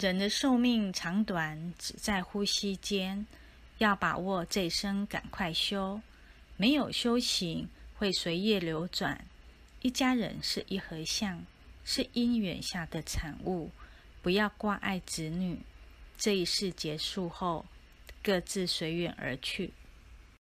人的寿命长短只在呼吸间，要把握这一生赶快修，没有修行会随业流转，一家人是一合相，是因缘下的产物，不要挂碍子女，这一世结束后，各自随缘而去。